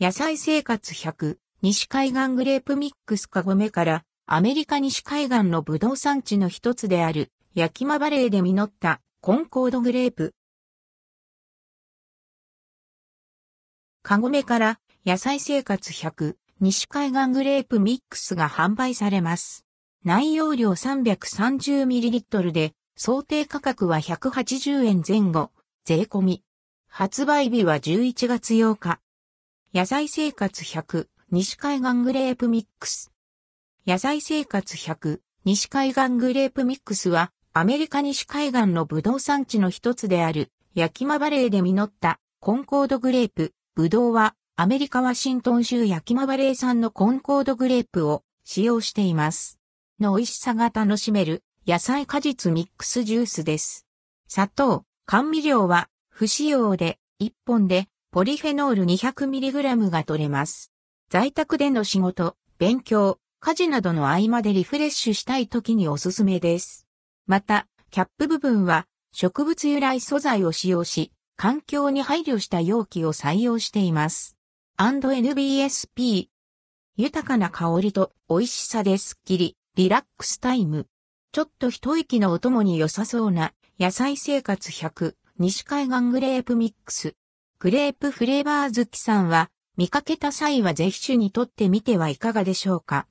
野菜生活100、西海岸グレープミックスカゴメから、アメリカ西海岸のブドウ産地の一つである、ヤキマバレーで実ったコンコードグレープ。カゴメから野菜生活100西海岸グレープミックスが販売されます。内容量 330ml で想定価格は180円前後、税込み。発売日は11月8日。野菜生活100西海岸グレープミックス。野菜生活100西海岸グレープミックスはアメリカ西海岸のブドウ産地の一つである、ヤキマバレーで実ったコンコードグレープ。ブドウはアメリカワシントン州ヤキマバレー産のコンコードグレープを使用しています。の美味しさが楽しめる野菜果実ミックスジュースです。砂糖、甘味料は不使用で1本でポリフェノール 200mg が取れます。在宅での仕事、勉強、家事などの合間でリフレッシュしたい時におすすめです。また、キャップ部分は植物由来素材を使用し、環境に配慮した容器を採用しています。&NBSP。豊かな香りと美味しさですっきり、リラックスタイム。ちょっと一息のお供に良さそうな野菜生活100西海岸グレープミックス。クレープフレーバー好きさんは見かけた際はぜひ種にとってみてはいかがでしょうか。